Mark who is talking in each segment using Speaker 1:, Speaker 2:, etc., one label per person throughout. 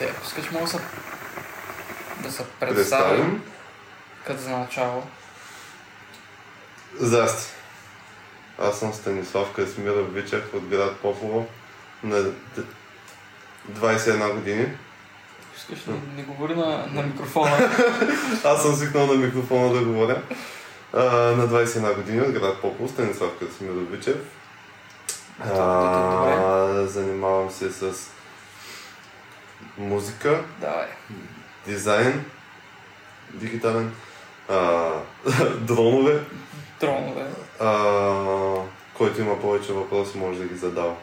Speaker 1: Те, ако искаш, мога да се, да се представим
Speaker 2: Представим.
Speaker 1: като за начало.
Speaker 2: Здрасти. Аз съм Станислав Красимиров Вичев от град Попово на д- 21 години.
Speaker 1: Искаш, не, не говори на, на микрофона.
Speaker 2: Аз съм свикнал на микрофона да говоря. А, на 21 години от град Попово, Станислав Красимиров Вичев. А, занимавам се с музика,
Speaker 1: Давай.
Speaker 2: дизайн, дигитален, а, дронове.
Speaker 1: Дронове.
Speaker 2: А, който има повече въпроси, може да ги задава.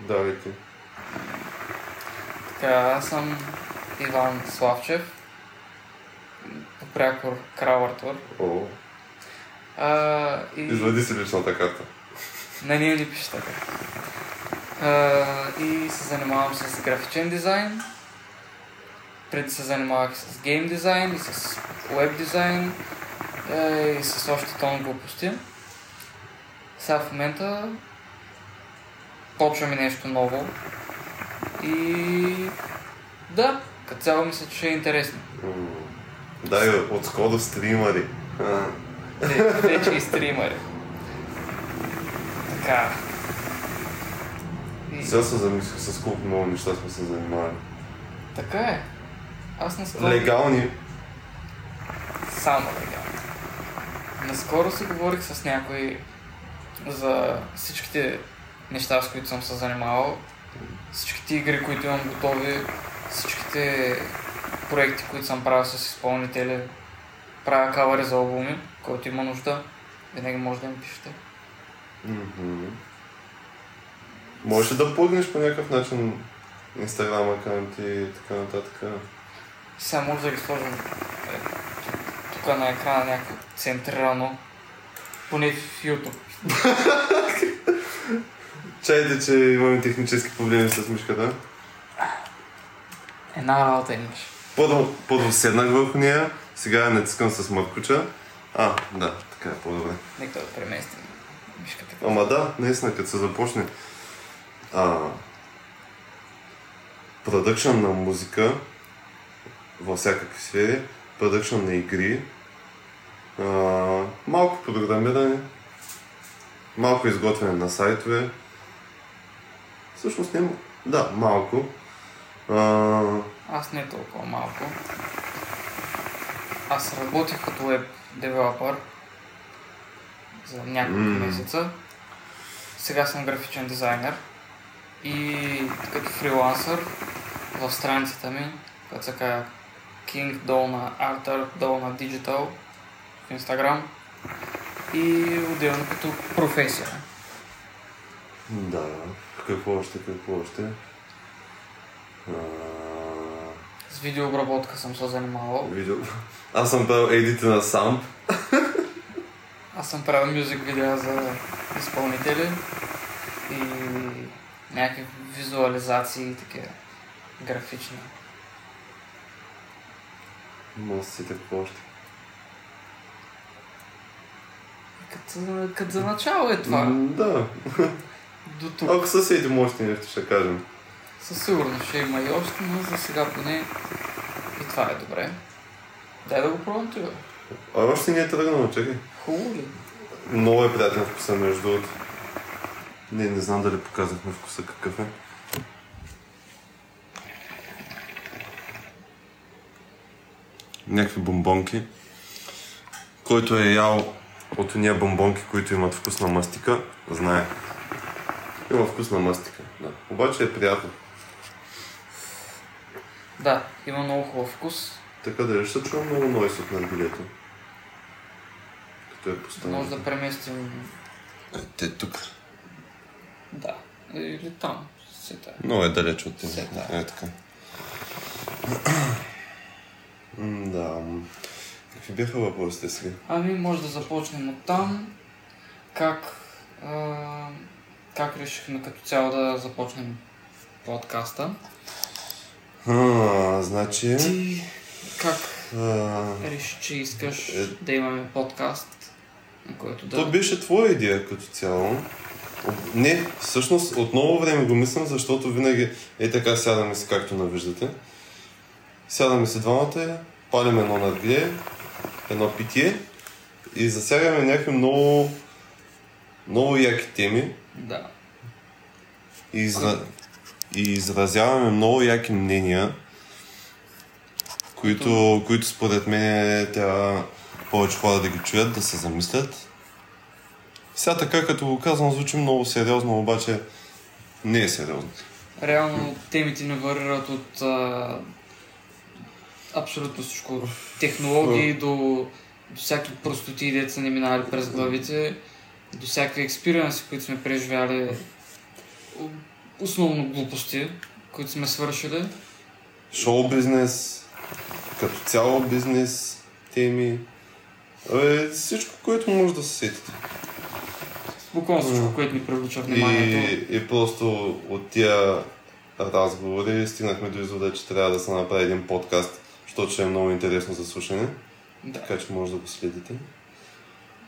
Speaker 2: Давай ти.
Speaker 1: Така, аз съм Иван Славчев. Прякор Крал Артур.
Speaker 2: О,
Speaker 1: А, и...
Speaker 2: извади си личната карта.
Speaker 1: На ние ни пише така. И се занимавам с графичен дизайн. Преди се занимавах с гейм дизайн и с веб дизайн и с още тон глупости. Сега в момента почваме нещо ново. И да, като цяло мисля, че ще е интересно.
Speaker 2: М, Дай, бе, отскоро стримари.
Speaker 1: Вече и стримари. Така.
Speaker 2: Сега се замислих с колко много неща сме се занимавали.
Speaker 1: Така е. Аз наскоро...
Speaker 2: Легални.
Speaker 1: Само легални. Наскоро си говорих с някой за всичките неща, с които съм се занимавал, всичките игри, които имам готови, всичките проекти, които съм правил с изпълнители, правя кавари за албуми, който има нужда, винаги може да ми пишете.
Speaker 2: Мгм. Можеш ли да плъгнеш по някакъв начин Инстаграм аккаунт и така нататък?
Speaker 1: Сега може да ги сложим е, тук на екрана някакво центрирано, поне в YouTube.
Speaker 2: Чайте, че имаме технически проблеми с мишката.
Speaker 1: Една работа имаш.
Speaker 2: Първо седнах върху нея, сега я натискам с мъркуча. А, да, така е по-добре.
Speaker 1: Нека да преместим мишката.
Speaker 2: Ама да, наистина, като се започне а, продъкшън на музика във всякакви сфери, продъкшън на игри, а, малко програмиране, малко изготвяне на сайтове. Всъщност няма. Да, малко. А,
Speaker 1: Аз не толкова малко. Аз работих като веб девелопър за няколко
Speaker 2: М.
Speaker 1: месеца. Сега съм графичен дизайнер и като фрилансър в страницата ми, която се казва King долна Arthur долна Digital в Instagram и отделно като професия.
Speaker 2: да, какво още, какво още? А,
Speaker 1: С видеообработка съм се занимавал.
Speaker 2: видео. Аз съм правил едити на сам.
Speaker 1: Аз съм правил мюзик видеа за изпълнители и някакви визуализации и такива графични.
Speaker 2: Си какво още.
Speaker 1: Като, като за начало е това.
Speaker 2: М, Да.
Speaker 1: До тук.
Speaker 2: Ако се седим още нещо ще кажем.
Speaker 1: Със сигурност ще има и още, но за сега поне и това е добре. Дай да го пробвам това.
Speaker 2: А още не е тръгнало, чакай.
Speaker 1: Хубаво ли?
Speaker 2: Много е приятен вкуса между другото. Не, не знам дали показахме вкуса какъв е. Някакви бомбонки. Който е ял от уния бомбонки, които имат вкус на мастика, знае. Има вкус на мастика, да. Обаче е приятно.
Speaker 1: Да, има много хубав вкус.
Speaker 2: Така да ще чува много нойс от наргилето. Като е поставено.
Speaker 1: Може да преместим...
Speaker 2: Е, те тук.
Speaker 1: Да. Или там. Сета.
Speaker 2: Много е далеч от
Speaker 1: така.
Speaker 2: Е така. Да. Какви бяха въпросите сега?
Speaker 1: Ами, може да започнем от там. Как, а, как решихме като цяло да започнем подкаста?
Speaker 2: А, значи...
Speaker 1: Ти как
Speaker 2: А,
Speaker 1: реши, че искаш
Speaker 2: Е.
Speaker 1: да имаме подкаст, на който да...
Speaker 2: то беше твоя идея като цяло. Не, всъщност от много време го мислям, защото винаги е така сядаме си, както навиждате. Сядаме си двамата, палим едно надгрие, едно питие и засягаме някакви много, много яки теми
Speaker 1: Да.
Speaker 2: и, изра... и изразяваме много яки мнения, които, които според мен трябва повече хора да ги чуят, да се замислят. Сега така, като го казвам, звучи много сериозно, обаче не е сериозно.
Speaker 1: Реално темите не варират от а, абсолютно всичко. От технологии до, до всякакви простоти, деца не минали през главите, до всякакви експириенси, които сме преживяли. Основно глупости, които сме свършили.
Speaker 2: Шоу бизнес, като цяло бизнес, теми, абе, всичко, което може да се сетите.
Speaker 1: Буквално всичко, което ни привлича вниманието.
Speaker 2: И, и просто от тия разговори стигнахме до извода, че трябва да се направи един подкаст, защото ще е много интересно за слушане,
Speaker 1: Да.
Speaker 2: така че може да го следите.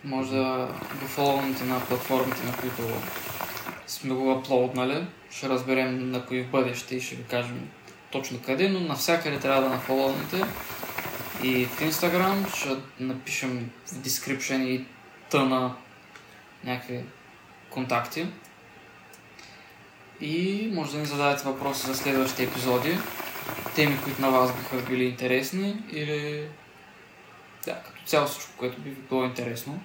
Speaker 1: Може да го фоловнете на платформите, на които сме го аплоуднали. Ще разберем на кои в бъдеще и ще ви кажем точно къде, но навсякъде трябва да нафоловнете. И в Instagram ще напишем в description и тъна някакви контакти. И може да ни зададете въпроси за следващите епизоди, теми, които на вас биха били интересни или да, като цяло всичко, което би ви било интересно.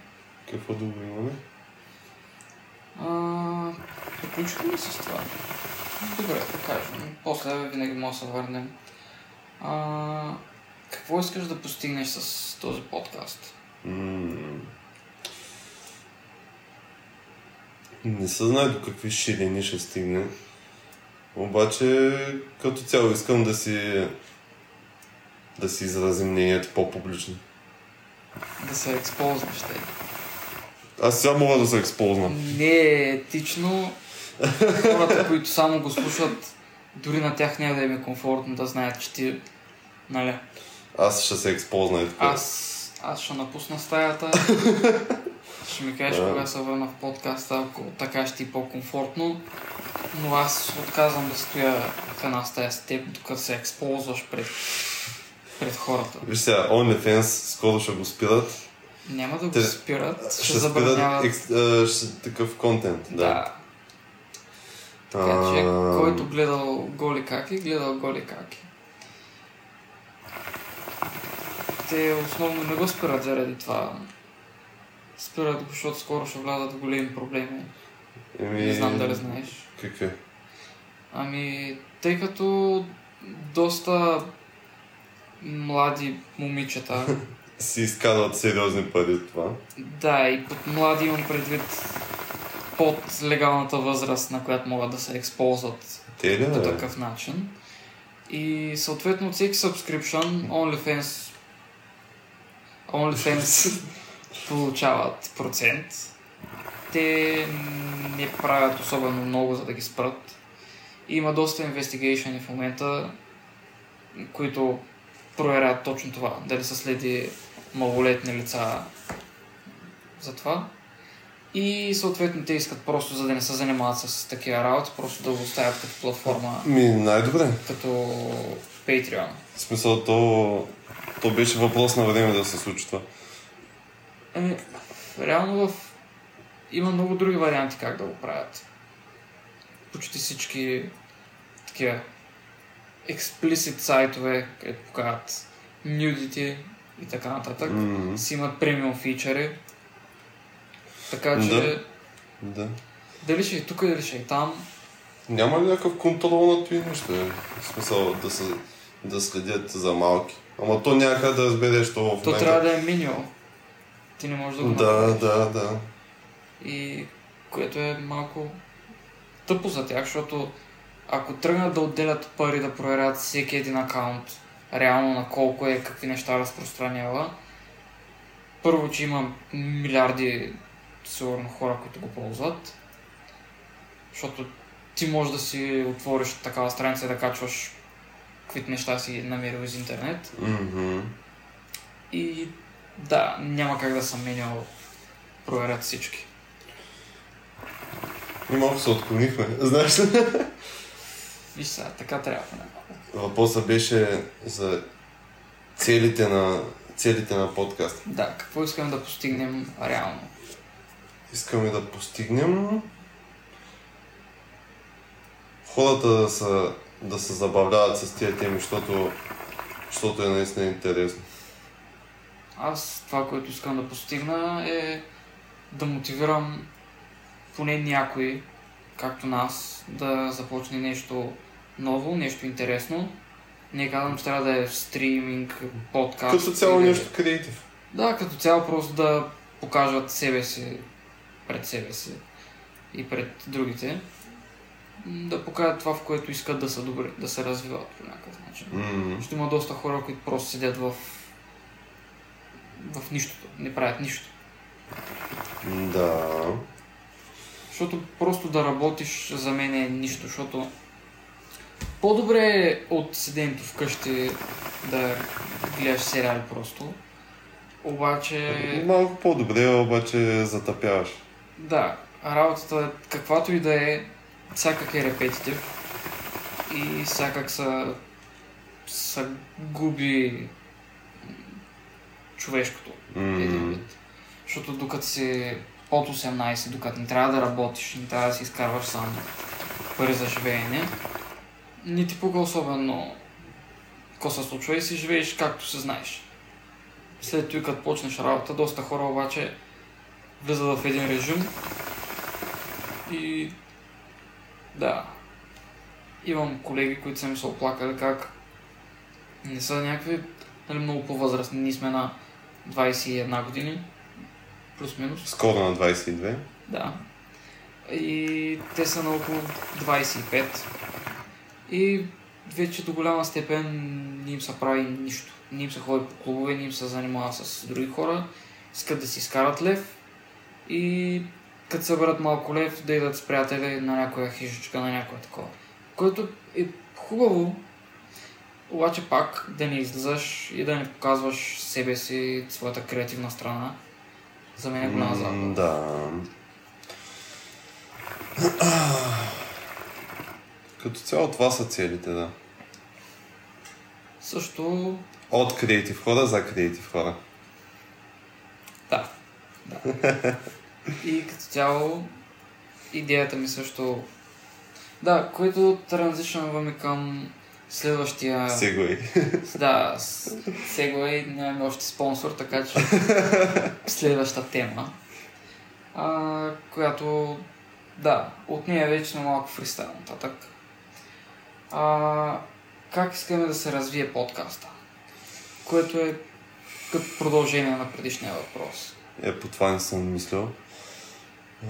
Speaker 2: Какво друго имаме?
Speaker 1: Приключихме ли с това? Добре, да кажем. После винаги може да се върнем. А, какво искаш да постигнеш с този подкаст?
Speaker 2: М. Не се знае до какви ширини ще стигне. Обаче, като цяло искам да си да си изразим мнението по-публично.
Speaker 1: Да се ексползваш те.
Speaker 2: Аз сега мога да се използвам.
Speaker 1: Не е етично хората, които само го слушат, дори на тях няма да им е комфортно да знаят, че ти... Нали?
Speaker 2: Аз ще се използвам. Е така.
Speaker 1: Аз, аз ще напусна стаята. Ще ми кажеш
Speaker 2: Да.
Speaker 1: кога се върна в подкаста, ако така ще ти е по-комфортно. Но аз отказвам да стоя в една стая с теб, докато се ексползваш пред, пред хората.
Speaker 2: Виж сега, OnlyFans скоро ще го спират.
Speaker 1: Няма да го
Speaker 2: Те-
Speaker 1: спират, ще,
Speaker 2: Ще
Speaker 1: забраняват.
Speaker 2: екс, а, ще, такъв контент. Да.
Speaker 1: Да. Така че,
Speaker 2: А,
Speaker 1: който гледал голи каки, гледал голи каки. Те основно не го спират заради това. Спират го, защото скоро ще влязат в големи проблеми.
Speaker 2: Еми,
Speaker 1: Не знам дали знаеш.
Speaker 2: Какви?
Speaker 1: Ами, тъй като доста млади момичета,
Speaker 2: Си изкарват сериозни пари от това.
Speaker 1: да, и под млади имам предвид под легалната възраст, на която могат да се използват
Speaker 2: Те ли?
Speaker 1: по такъв начин. И съответно от всеки subscription OnlyFans OnlyFans получават процент. Те не правят особено много, за да ги спрат. Има доста инвестигейшени в момента, които проверят точно това. Дали са следи малолетни лица за това. И съответно те искат просто, за да не се занимават с такива работи, просто да го оставят като платформа,
Speaker 2: Ми, най-добре.
Speaker 1: като Patreon.
Speaker 2: В смисъл, то, то беше въпрос на време да се случи това.
Speaker 1: Еми, реално в... има много други варианти как да го правят. Почти всички такива експлисит сайтове, където показват nudity и така нататък,
Speaker 2: М,
Speaker 1: си имат премиум фичъри. Така че,
Speaker 2: Да. Да.
Speaker 1: дали ще е тук, дали ще е там,
Speaker 2: Няма ли някакъв контрол на това нещо? бе? В смисъл да, се, да следят за малки. Ама то как да разбереш това в
Speaker 1: то
Speaker 2: момента.
Speaker 1: трябва да е меню. Ти не можеш да го
Speaker 2: Да,
Speaker 1: направиш.
Speaker 2: да, да.
Speaker 1: И което е малко тъпо за тях, защото ако тръгнат да отделят пари да проверят всеки един акаунт, реално на колко е, какви неща разпространява, първо, че има милиарди сигурно хора, които го ползват, защото ти можеш да си отвориш такава страница и да качваш каквито неща си намерил из интернет.
Speaker 2: Мгм.
Speaker 1: И да, няма как да съм менял проверят всички.
Speaker 2: И малко се отклонихме. Знаеш ли?
Speaker 1: Виж сега, така трябва.
Speaker 2: Въпросът беше за целите на, целите на подкаста.
Speaker 1: Да, какво искаме да постигнем реално?
Speaker 2: Искаме да постигнем хората да, са, да се забавляват с тия теми, защото, защото е наистина интересно.
Speaker 1: Аз това, което искам да постигна е да мотивирам поне някой, както нас, да започне нещо ново, нещо интересно. Не казвам, че трябва да е стриминг, подкаст.
Speaker 2: Като цяло
Speaker 1: или-
Speaker 2: нещо креатив.
Speaker 1: Да, като цяло просто да покажат себе си пред себе си и пред другите. Да покажат това, в което искат да са добри, да се развиват по някакъв начин.
Speaker 2: М,
Speaker 1: Ще има доста хора, които просто седят в, в нищото, не правят нищо.
Speaker 2: Да.
Speaker 1: Защото просто да работиш за мен е нищо, защото по-добре е от седенето вкъщи да гледаш сериали просто. Обаче,
Speaker 2: Малко по-добре, обаче затъпяваш.
Speaker 1: да, работата е каквато и да е, всякак е репетитив и всякак са, са губи човешкото. един вид. Защото докато си под 18, докато не трябва да работиш, не трябва да си изкарваш сам пари за живеене, не ти пука особено какво се случва и си живееш както се знаеш. След това, като почнеш работа, доста хора обаче влизат в един режим и да, имам колеги, които са ми се оплакали как не са някакви нали, много по-възрастни. Ние сме на 21 години, плюс-минус.
Speaker 2: Скоро на 22.
Speaker 1: Да. И те са на около 25. И вече до голяма степен не им се прави нищо. Не им се ходи по клубове, не им се занимава с други хора. Искат да си изкарат лев и като съберат малко лев, да идат с приятели на някоя хижичка, на някоя такова. Което е хубаво, обаче пак да не излизаш и да не показваш себе си, своята креативна страна. За мен е голяма загуба.
Speaker 2: Да. Като цяло това са целите, да.
Speaker 1: Също,
Speaker 2: От креатив хора за креатив хора.
Speaker 1: да. да. И като цяло, идеята ми също... Да, което транзишнваме към следващия...
Speaker 2: Сегуей.
Speaker 1: Да, с- Segway нямаме още спонсор, така че следваща тема, а, която, да, от нея вече сме малко фристайл нататък. А, как искаме да се развие подкаста? Което е като продължение на предишния въпрос.
Speaker 2: Е, по това не съм мислил.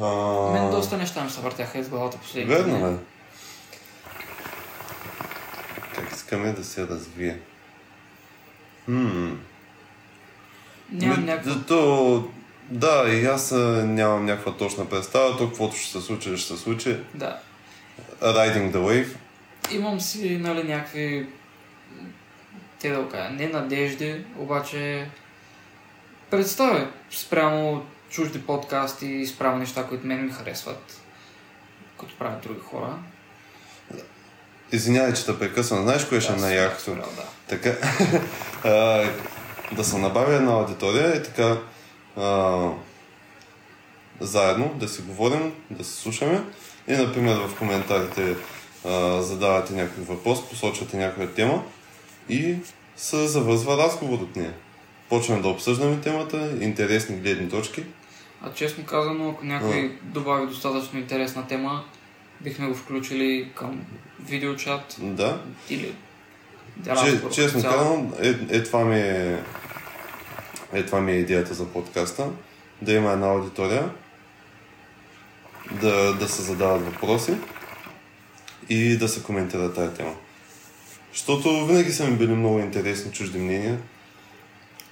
Speaker 2: А...
Speaker 1: Мен доста неща ми се въртяха из главата последните
Speaker 2: Верно,
Speaker 1: дни.
Speaker 2: бе. Как искаме да се развие? Хм.
Speaker 1: Нямам някаква...
Speaker 2: да, То, да, и аз нямам някаква точна представа. То, каквото ще се случи, ще се случи.
Speaker 1: Да.
Speaker 2: Riding the wave.
Speaker 1: Имам си, нали, някакви... Те да кажа, не надежди, обаче... Представя спрямо чужди подкасти спрямо неща, които мен ми харесват, които правят други хора.
Speaker 2: Извинявай, че те прекъсвам. Знаеш кое ще е най-якото?
Speaker 1: Да.
Speaker 2: Така, а, да се набави една аудитория и така а, заедно да си говорим, да се слушаме и, например, в коментарите а, задавате някой въпрос, посочвате някоя тема и се завързва разговор от нея. Почваме да обсъждаме темата, интересни гледни точки.
Speaker 1: А честно казано, ако някой добави достатъчно интересна тема, бихме го включили към видеочат
Speaker 2: Да.
Speaker 1: или
Speaker 2: Че,
Speaker 1: разговор.
Speaker 2: честно казвам, е, е, това ми е, е, това ми е идеята за подкаста. Да има една аудитория, да, да се задават въпроси и да се коментира тая тема. Защото винаги са ми били много интересни чужди мнения.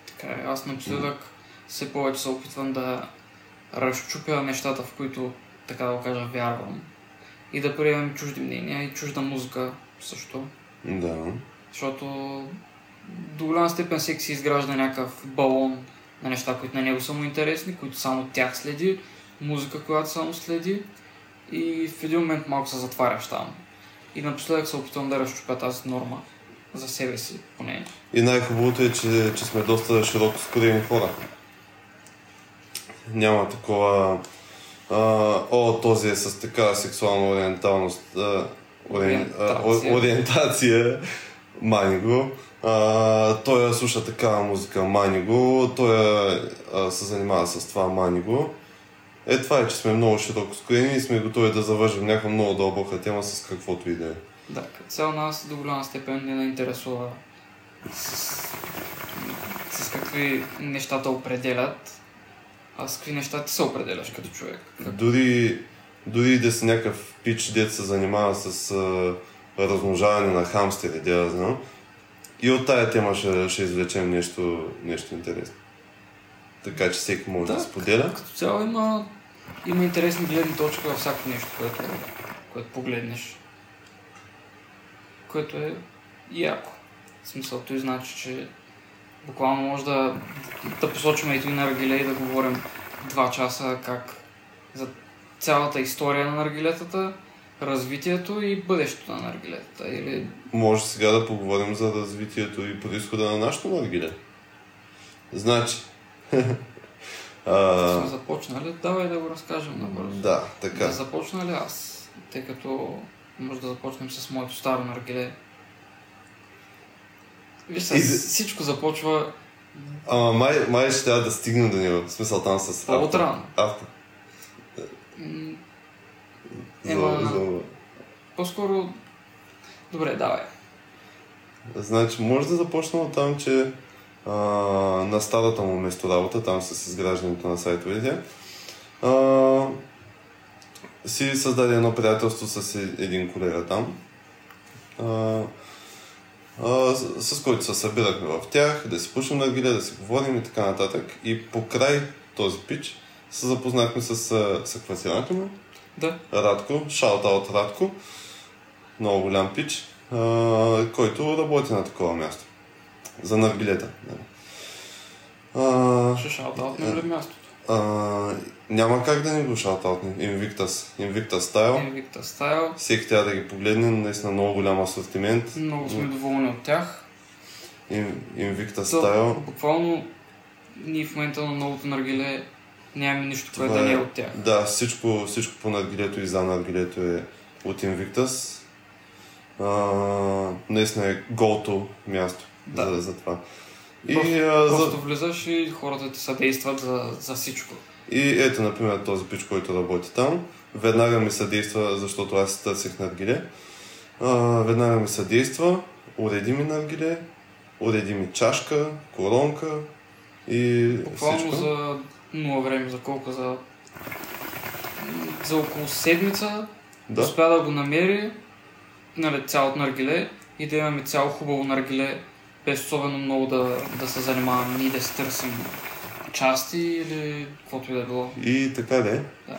Speaker 1: Така е, аз напоследък все повече се опитвам да разчупя нещата, в които, така да го кажа, вярвам. И да приемам чужди мнения и чужда музика също.
Speaker 2: Да.
Speaker 1: Защото до голяма степен всеки си изгражда някакъв балон на неща, които на него са му интересни, които само тях следи, музика, която само следи. и в един момент малко се затваряш там. И напоследък се опитвам да разчупя тази норма за себе си, поне.
Speaker 2: И най-хубавото е, че, че сме доста широко скорени хора. Няма такова... А, о, този е с така сексуална ориенталност, а, ориен, а,
Speaker 1: Ориентация.
Speaker 2: ориентация, мани го. А, той слуша такава музика, мани го. Той а, се занимава с това, мани го. Е, това е, че сме много широко скорени и сме готови да завържем някаква много дълбока тема с каквото и да е.
Speaker 1: Да, цяло нас до голяма степен не интересува с, с какви нещата определят, а с какви неща ти се определяш като човек. Как-
Speaker 2: Дори, дори да си някакъв пич, дет се занимава с а, размножаване на хамстери, да я знам. И от тая тема ще, ще извлечем нещо, нещо интересно. Така че всеки може да,
Speaker 1: Да,
Speaker 2: споделя.
Speaker 1: Като цяло има, има интересни гледни точки във всяко нещо, което, което погледнеш. Което е яко. В смисъл, той значи, че буквално може да, да посочим и на наргиле и да говорим два часа как за цялата история на наргилетата, развитието и бъдещето на наргилетата. Или
Speaker 2: Може сега да поговорим за развитието и происхода на нашото наргиле. Значи, а,
Speaker 1: сме започнали, давай да го разкажем набързо.
Speaker 2: да,
Speaker 1: Да
Speaker 2: така.
Speaker 1: започна ли аз? Тъй като може да започнем с моето старо наргиле. Виж,
Speaker 2: И-
Speaker 1: всичко започва
Speaker 2: Ама май, май ще трябва да стигнем до него. В смисъл там с авто.
Speaker 1: по-отрано.
Speaker 2: авто.
Speaker 1: М, Ема-
Speaker 2: за,
Speaker 1: По-скоро... Добре, давай.
Speaker 2: Значи, може да започнем от там, че а, на старата му место работа, там с изграждането на сайтовете, а, си създаде едно приятелство с е- един колега там, а, а, с, с който се събирахме в тях, да си пушим на гиля, да си говорим и така нататък. И покрай този пич се запознахме с а, съквасирането му,
Speaker 1: Да.
Speaker 2: Радко, шаут-аут Радко, много голям пич, а, който работи на такова място. За наргилета. нали. А,
Speaker 1: Ще шаутаутнем ли мястото?
Speaker 2: А, няма как да ни го шаутаутне. Invictus. Invictus Style.
Speaker 1: Invicta Style.
Speaker 2: Всеки трябва да ги погледне, наистина много голям асортимент.
Speaker 1: Много сме доволни от тях.
Speaker 2: In- Invictus
Speaker 1: То,
Speaker 2: Style.
Speaker 1: буквално ние в момента на новото наргиле нямаме нищо, което да не
Speaker 2: е-
Speaker 1: е от тях.
Speaker 2: Да, всичко, всичко по наргилето и за наргилето е от Invictus. А, наистина е голто място
Speaker 1: Да.
Speaker 2: за, за това. И,
Speaker 1: Просто,
Speaker 2: за,
Speaker 1: просто влизаш и хората ти съдействат за, за всичко.
Speaker 2: и ето, например, този пич, който работи там, веднага ми съдейства, защото аз си търсих наргиле. А, веднага ми съдейства, уреди ми наргиле, уреди ми чашка, коронка и
Speaker 1: Буквално
Speaker 2: всичко.
Speaker 1: за нула време, за колко? За, за около седмица
Speaker 2: Да.
Speaker 1: успя да го намери, нали, цялото наргиле и да имаме цяло хубаво наргиле, без особено много да, да се занимаваме ние да си търсим части или каквото и да било.
Speaker 2: И така да е.
Speaker 1: Да.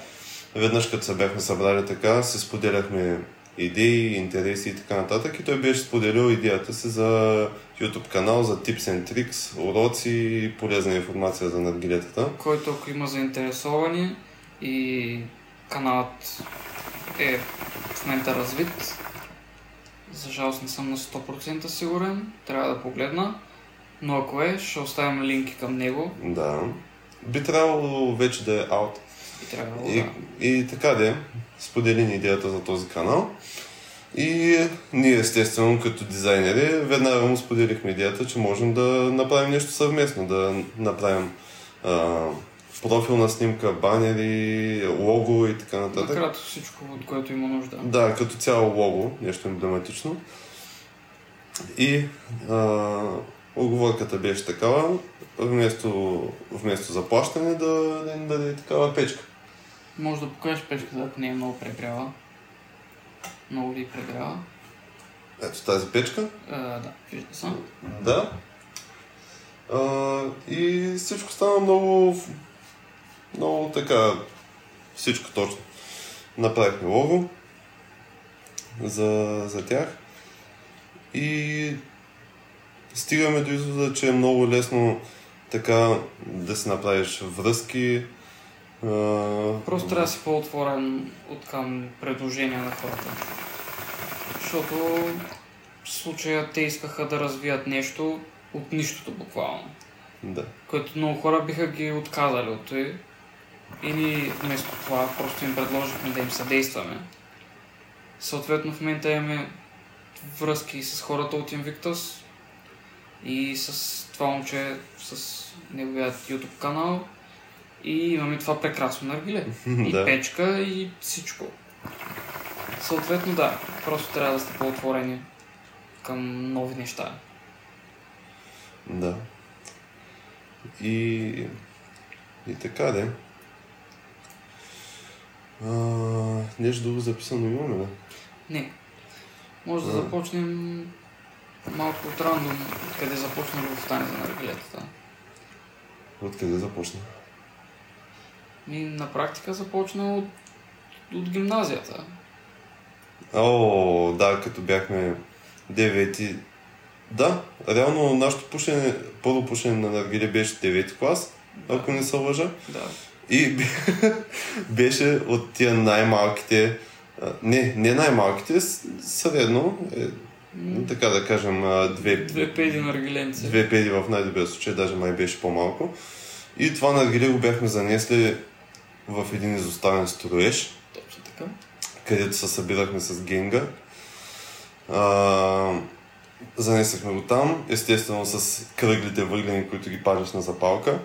Speaker 2: Веднъж като се бяхме събрали така, се споделяхме идеи, интереси и така нататък. И той беше споделил идеята си за YouTube канал, за tips and tricks, уроци и полезна информация за наргилетата.
Speaker 1: Който ако има заинтересовани и каналът е в момента развит, за жалост не съм на 100% сигурен, трябва да погледна, но ако е, ще оставим линки към него
Speaker 2: Да. Би трябвало вече да е аут.
Speaker 1: и трябва
Speaker 2: И,
Speaker 1: да...
Speaker 2: и така да е. Сподели ни идеята за този канал. И ние естествено като дизайнери веднага му споделихме идеята, че можем да направим нещо съвместно, да направим а, профилна снимка, банери, лого и така нататък.
Speaker 1: Накратко всичко, от което има нужда.
Speaker 2: Да, като цяло лого, нещо емблематично. И а, оговорката беше такава, вместо, вместо заплащане да, да ни даде такава печка.
Speaker 1: Може да покажеш печката, ако не е много прегрява. Много ли прегрява?
Speaker 2: Ето тази печка.
Speaker 1: А, да, вижда се.
Speaker 2: Да. А, и всичко стана много, много така, всичко точно. Направихме лого за, за тях и стигаме до извода, че е много лесно така да си направиш връзки
Speaker 1: Просто трябва да си по-отворен от към предложения на хората. Защото в случая те искаха да развият нещо от нищото буквално.
Speaker 2: Да.
Speaker 1: Което много хора биха ги отказали от той. Или вместо това просто им предложихме да им съдействаме. Съответно в момента имаме връзки с хората от Invictus и с това момче с неговият YouTube канал и имаме това прекрасно наргиле. И
Speaker 2: да.
Speaker 1: печка и всичко. Съответно да, просто трябва да сте по-отворени към нови неща.
Speaker 2: Да. И, и така, да. А, нещо друго записано имаме, да?
Speaker 1: Не. Може да
Speaker 2: А.
Speaker 1: започнем малко от рандом, откъде започна любовта ни за наргилетата.
Speaker 2: Откъде започна?
Speaker 1: Ми на практика започна от, от гимназията.
Speaker 2: О, да, като бяхме 9 Да, реално нашето пушене, първо пушене на наргиле беше 9 клас, ако не се лъжа.
Speaker 1: Да.
Speaker 2: И беше от тия най-малките, не, не най-малките, средно, е, така да кажем, две,
Speaker 1: Две педи наргиленци.
Speaker 2: две педи в най-добрия случай, даже май беше по-малко. И това наргиле го бяхме занесли в един изоставен строеж,
Speaker 1: Точно така.
Speaker 2: където се събирахме с генга. А, занесахме го там, естествено с кръглите въглени, които ги пазиш на запалка.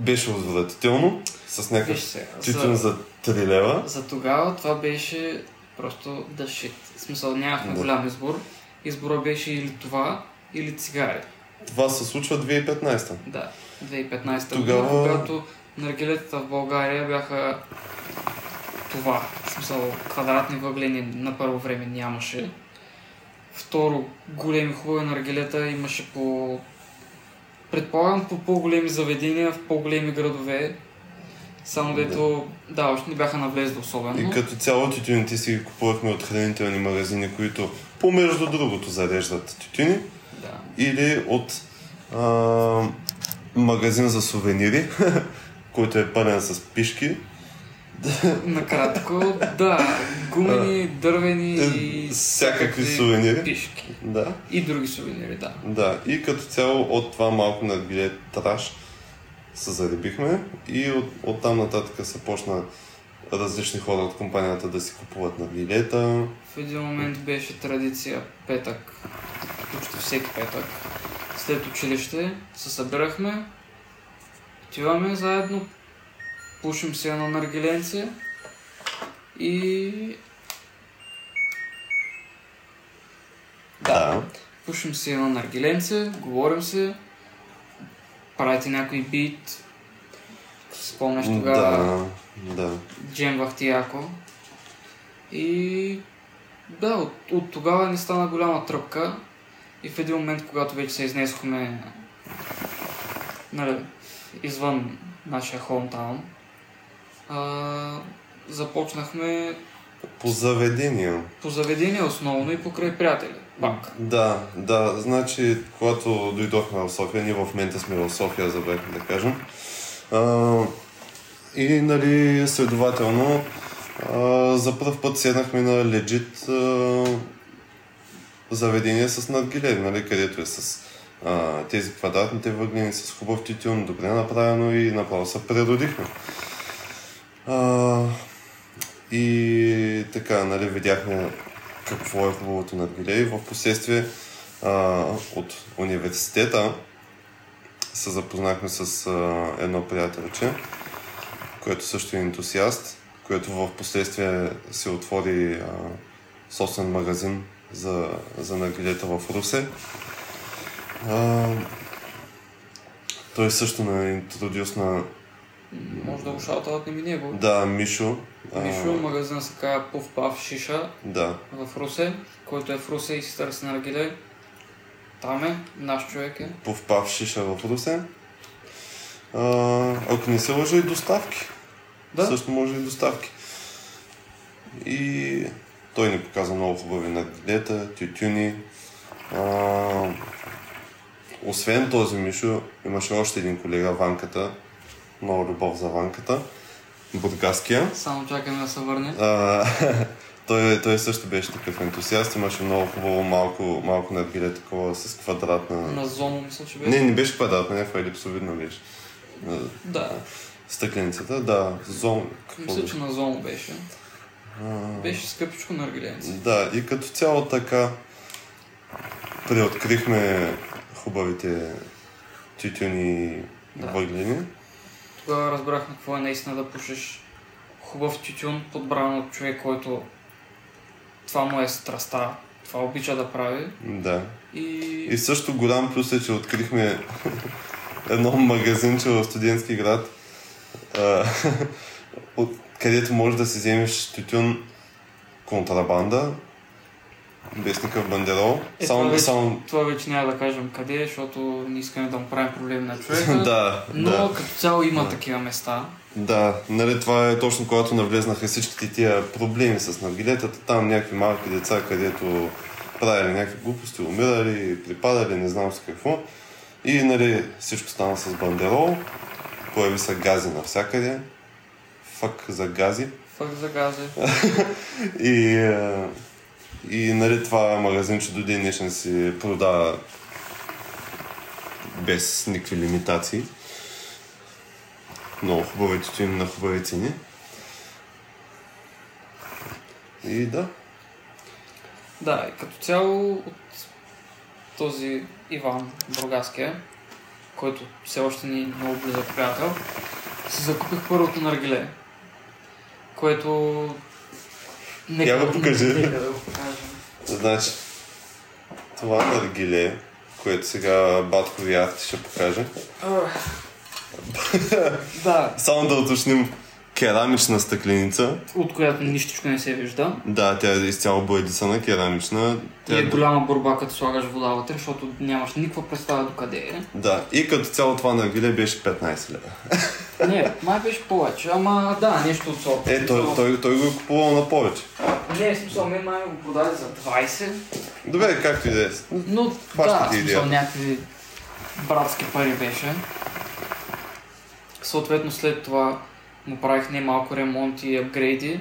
Speaker 2: Беше отвратително, с някакъв тютюн
Speaker 1: за,
Speaker 2: за 3 лева.
Speaker 1: за тогава това беше просто да shit. В смисъл нямахме
Speaker 2: Да.
Speaker 1: голям избор. Избора беше или това, или цигари.
Speaker 2: Това се случва 2015.
Speaker 1: Да, 2015
Speaker 2: Тогава-
Speaker 1: когато наргилетата в България бяха това. В смисъл, квадратни въглени на първо време нямаше. Второ, големи хубави наргилета имаше по... Предполагам по по-големи заведения в по-големи градове. Само
Speaker 2: Да.
Speaker 1: дето, да, още не бяха навлезли особено.
Speaker 2: И като цяло тютюните си ги купувахме от хранителни магазини, които помежду другото зареждат тютюни.
Speaker 1: Да.
Speaker 2: Или от а, магазин за сувенири, който е пълен с пишки.
Speaker 1: Накратко, да, гумени, дървени и
Speaker 2: Е, всякакви сувенири.
Speaker 1: пишки.
Speaker 2: Да.
Speaker 1: И други сувенири, да.
Speaker 2: Да, и като цяло от това малко наргиле траш се заребихме и от, от там нататък се почна различни хора от компанията да си купуват наргилета.
Speaker 1: В един момент беше традиция петък, почти всеки петък. След училище се събирахме, отиваме заедно, пушим си едно наргиленце и...
Speaker 2: Да.
Speaker 1: Пушим си едно наргиленце, говорим се, правите някой бит, спомняш тогава,
Speaker 2: Да, да.
Speaker 1: джемвах ти яко. И да, от, от тогава ни стана голяма тръпка и в един момент, когато вече се изнесохме нали, извън нашия хоумтаун, а, започнахме
Speaker 2: По заведения.
Speaker 1: по заведение основно и покрай приятели. Пак.
Speaker 2: Да, да. Значи, когато дойдохме в София, ние в момента сме в София, забравихме да кажем. А, и, нали, следователно, а, за първ път седнахме на легит а, заведение с надгиле, нали, където е с а, тези квадратните въглени, с хубав тютюн, добре направено и направо се преродихме. А, и така, нали, видяхме какво е хубавото наргиле и в последствие а, от университета се запознахме с а, едно приятелче, което също е ентусиаст, което в последствие се отвори а, собствен магазин за, за наргилета в Русе. А, той също на интродюс на
Speaker 1: Може да го шаутаутнем и него.
Speaker 2: да, Мишо. А,
Speaker 1: Мишо, магазина се казва Пув Пав Шиша
Speaker 2: Да,
Speaker 1: в Русе, който е в Русе и си търси наргиле. Там е, наш човек е.
Speaker 2: повпав шиша в Русе. А, ако не се лъжа и доставки.
Speaker 1: Да.
Speaker 2: Също може и доставки. И той ни показа много хубави наргилета, тютюни. А, освен този Мишо, имаше още един колега, Ванката, много любов за ванката. Бургаския.
Speaker 1: Само чакаме да се върне.
Speaker 2: А, той, той също беше такъв ентусиаст, имаше много хубаво малко, малко наргиле такова с квадратна...
Speaker 1: На зоно, мисля, че беше.
Speaker 2: Не, не беше квадратна, някаква елипсовидна беше.
Speaker 1: Да,
Speaker 2: Стъкленицата, да, зон... Какво
Speaker 1: мисля, че на зоно беше.
Speaker 2: А,
Speaker 1: Беше скъпичко на аргиленци.
Speaker 2: Да, и като цяло така преоткрихме хубавите тютюни
Speaker 1: Да.
Speaker 2: въглени.
Speaker 1: Тогава разбрахме какво е наистина да пушиш хубав тютюн, подбран от човек, който това му е страста, това обича да прави.
Speaker 2: Да.
Speaker 1: И,
Speaker 2: И също голям плюс е, че открихме едно магазинче в студентски град, от, където можеш да си вземеш тютюн контрабанда, без никакъв бандерол.
Speaker 1: Е,
Speaker 2: само,
Speaker 1: това, вече,
Speaker 2: само...
Speaker 1: това вече няма да кажем къде, защото не искаме да му правим проблем на човека.
Speaker 2: да,
Speaker 1: Но
Speaker 2: да.
Speaker 1: като цяло има
Speaker 2: Да.
Speaker 1: такива места.
Speaker 2: Да, нали това е точно когато навлезнаха всичките тия проблеми с наргилетата, там някакви малки деца, където правили някакви глупости, умирали, припадали, не знам с какво. И нали всичко стана с бандерол, появи се гази навсякъде, фак за гази.
Speaker 1: Факт за гази.
Speaker 2: И, е, и нали това магазинче до ден днешен си продава без никакви лимитации. Много хубави тютюни на хубави цени. И да,
Speaker 1: Да, и като цяло от този Иван Бургаския, който все още ни е много близък приятел, си закупих първото наргиле, което...
Speaker 2: Я го покажи.
Speaker 1: Нека да го покажем.
Speaker 2: значи това наргиле, което сега батко ви ще покаже.
Speaker 1: Да,
Speaker 2: Само да уточним керамична стъкленица.
Speaker 1: от която нищичко не се вижда.
Speaker 2: Да, тя е изцяло боядисана, керамична.
Speaker 1: И
Speaker 2: Тя
Speaker 1: е голяма борба, като слагаш вода вътре, защото нямаш никаква представа до къде е.
Speaker 2: Да, и като цяло това наргиле беше 15 лева.
Speaker 1: Не, май беше повече, ама да, нещо от сорта.
Speaker 2: Е, той, той, той го е купувал на повече.
Speaker 1: Не, в смисъл, мен май го продаде за 20,
Speaker 2: Добре, както и да е.
Speaker 1: но
Speaker 2: Хваща
Speaker 1: да,
Speaker 2: ти
Speaker 1: смисъл, някакви братски пари беше. Съответно след това му правих немалко ремонт и апгрейди.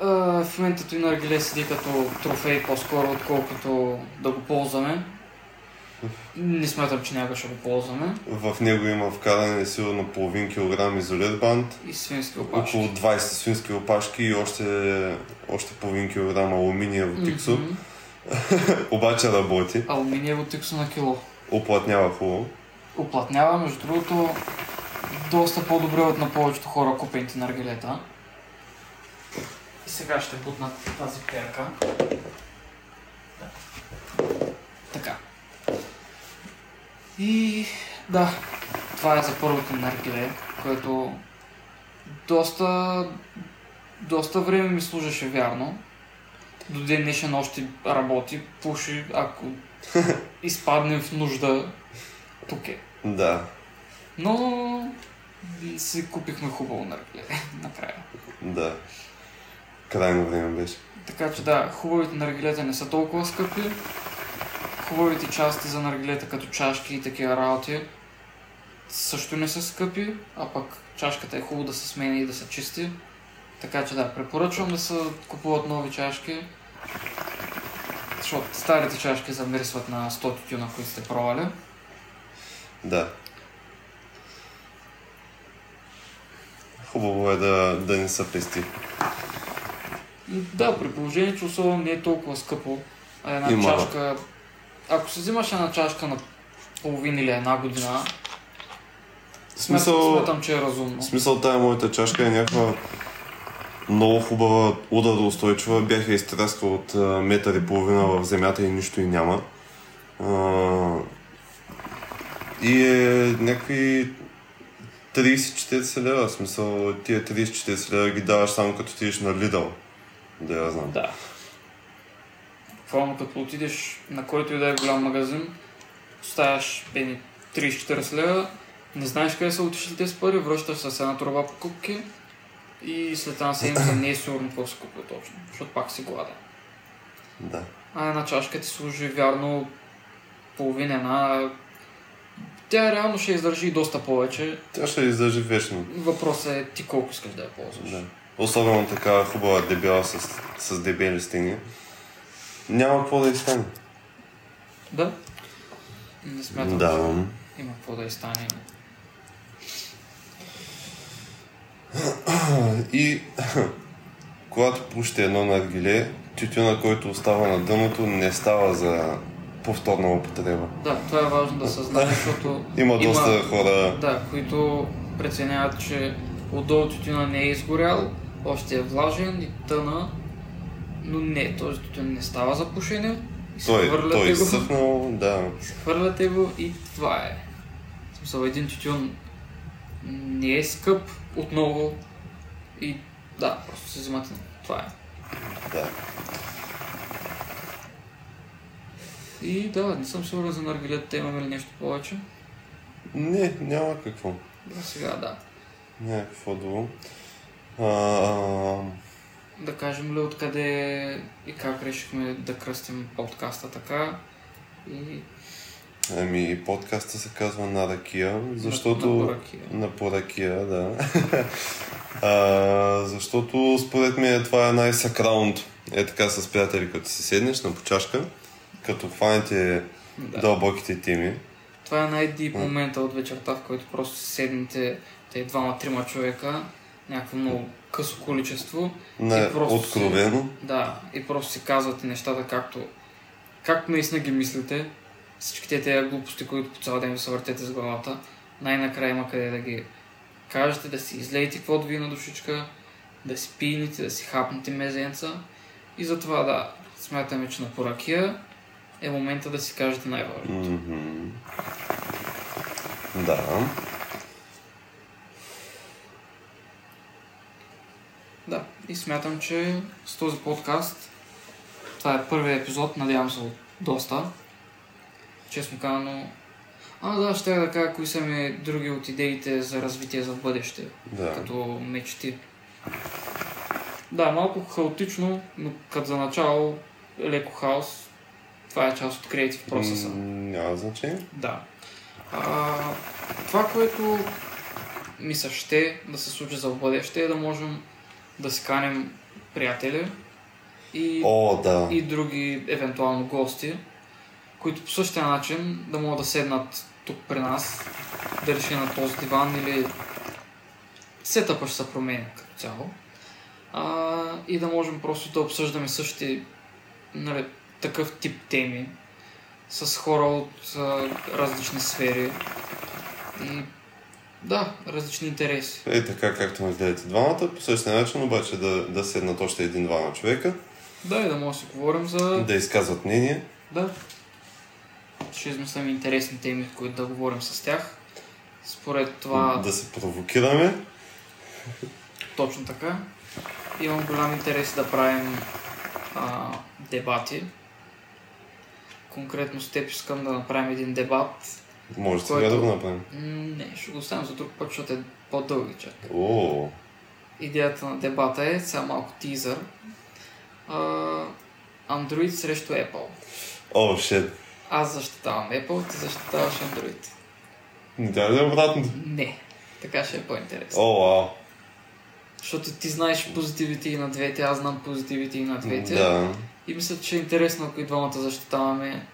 Speaker 1: А, в момента той наргиле седи като трофей по-скоро, отколкото да го ползваме. Не смятам, че някога ще го ползваме.
Speaker 2: В него има вкаране сигурно половин килограм изолет банд,
Speaker 1: И свински опашки.
Speaker 2: около 20 свински опашки и още, още половин килограм алуминиево тиксо.
Speaker 1: Мгм.
Speaker 2: Обаче работи,
Speaker 1: Алуминиево тиксо на кило.
Speaker 2: оплътнява хубаво.
Speaker 1: Оплътнява, между другото, доста по-добре от на повечето хора купените наргилета. И сега ще бутна тази перка. Така. И да, това е за първото наргиле, което доста, доста време ми служеше вярно. До ден днешен още работи, пуши, ако изпаднем в нужда, тук е.
Speaker 2: Да,
Speaker 1: Но си купихме хубаво наргиле накрая.
Speaker 2: да. Крайно време беше.
Speaker 1: Така че да, хубавите наргилета не са толкова скъпи. Хубавите части за наргилета, като чашки и такива работи, също не са скъпи, а пък чашката е хубаво да се смени и да се чисти. Така че да, препоръчвам да се купуват нови чашки. Защото старите чашки замирисват на 100 тютюна, които сте пробвали.
Speaker 2: Да. Хубаво е да, да не се пести.
Speaker 1: Да, при положение, че особено не е толкова скъпо. А една
Speaker 2: Има.
Speaker 1: чашка... Ако се взимаш една чашка на половин или една година,
Speaker 2: смисъл,
Speaker 1: смятам, че е разумно.
Speaker 2: смисъл тая моята чашка е някаква много хубава, удароустойчива. Бях я изтряскал от метър и половина в земята и нищо и няма. А, и е някакви 30-40 лева. Смисъл тия 30-40 лева ги даваш само като отидеш на Lidl. Да я знам.
Speaker 1: Да. Буквално като отидеш на който и да е голям магазин, оставяш пени 30-40 лева, не знаеш къде са отишли тези пари, връщаш с една турба покупки и след една седмица не е сигурно какво се купува точно, защото пак си гладен.
Speaker 2: Да.
Speaker 1: А една чашка ти служи вярно половин една Тя реално ще издържи доста повече.
Speaker 2: Тя ще издържи вечно.
Speaker 1: Въпросът е ти колко искаш да я ползваш.
Speaker 2: Да. Особено такава хубава дебела с, с дебели стени. Няма какво да изстане.
Speaker 1: Да? Не смятам,
Speaker 2: Да.
Speaker 1: че има какво да и стане.
Speaker 2: И когато пушите едно наргиле, тютюна, който остава на дъното, не става за повторна употреба.
Speaker 1: Да, това е важно да се знае, защото
Speaker 2: Има доста хора...
Speaker 1: да, които преценяват, че отдолу тютюна не е изгорял, още е влажен и тъна, но не, този тютюн не става за пушене.
Speaker 2: Той, той е
Speaker 1: го,
Speaker 2: изсъхнал, да.
Speaker 1: Хвърляте го и това е. В смисъл, един тютюн не е скъп отново и да, просто се взимате. Това е.
Speaker 2: да.
Speaker 1: И да, не съм сигурен за наргилетата, имаме ли нещо повече?
Speaker 2: Не, няма какво.
Speaker 1: За сега да.
Speaker 2: Няма какво друго. А,
Speaker 1: Да кажем ли откъде и как решихме да кръстим подкаста така и
Speaker 2: ами, подкаста се казва на ракия, защото...
Speaker 1: на.
Speaker 2: На поракия, да. а, защото според мен това е най-сакралното. Е така с приятели, като си седнеш на почашка, като хванете
Speaker 1: Да.
Speaker 2: дълбоките теми.
Speaker 1: Това е най-дип момента от вечерта, в който просто седнете те двама-трима човека, някакво много късо количество.
Speaker 2: Не,
Speaker 1: И просто си-
Speaker 2: откровено.
Speaker 1: Да, и просто си казвате нещата както, както наистина ги мислите. Всичките тези глупости, които по цял ден ви се въртете с главата, най-накрая има къде да ги кажете, да си излеете каквото ви е на душичка, да си пинете, да си хапнете мезенца. И затова да, смятаме, че на поракия е момента да си кажете най-важно.
Speaker 2: Мгм. Да.
Speaker 1: Да, и смятам, че с този подкаст това е първият епизод, надявам се от доста. Честно казано. А, да, ще да кажа кои са ми други от идеите за развитие за в бъдеще,
Speaker 2: Да.
Speaker 1: като мечти. Да, малко хаотично, но като за начало леко хаос. Това е част от креатив процеса.
Speaker 2: Няма значение.
Speaker 1: Да. А, това, което ми се ще да се случи за в бъдеще е да можем да си каним приятели и,
Speaker 2: О, да.
Speaker 1: и други евентуално гости, които по същия начин да могат да седнат тук при нас, да реши на този диван или сетъпа ще се променя като цяло. А, и да можем просто да обсъждаме същите нали, такъв тип теми с хора от а, различни сфери и да, различни интереси.
Speaker 2: Е така, както ме гледате двамата, по същия начин обаче да, да седнат още един-двама човека,
Speaker 1: Да, и да може да си говорим за...
Speaker 2: да изказват мнение.
Speaker 1: Да. Ще измислям интересни теми, които да говорим с тях. Според това,
Speaker 2: Да се провокираме.
Speaker 1: точно така. Имам голям интерес да правим а, дебати. Конкретно с теб искам да направим един дебат.
Speaker 2: Може сега
Speaker 1: Който-
Speaker 2: да го направим.
Speaker 1: Не, ще го оставим за друг път, защото е по-дълги чак.
Speaker 2: О,
Speaker 1: Идеята на дебата е, сега малко тизър, а, Android срещу Apple.
Speaker 2: о, шет.
Speaker 1: Аз защитавам Apple, ти защитаваш Android.
Speaker 2: Не трябва да е обратното.
Speaker 1: Не, така ще е по-интересно.
Speaker 2: О, вау.
Speaker 1: Защото ти знаеш позитивите и на двете, аз знам позитивите и на двете.
Speaker 2: Да.
Speaker 1: И мисля, че е интересно, ако и двамата защитаваме.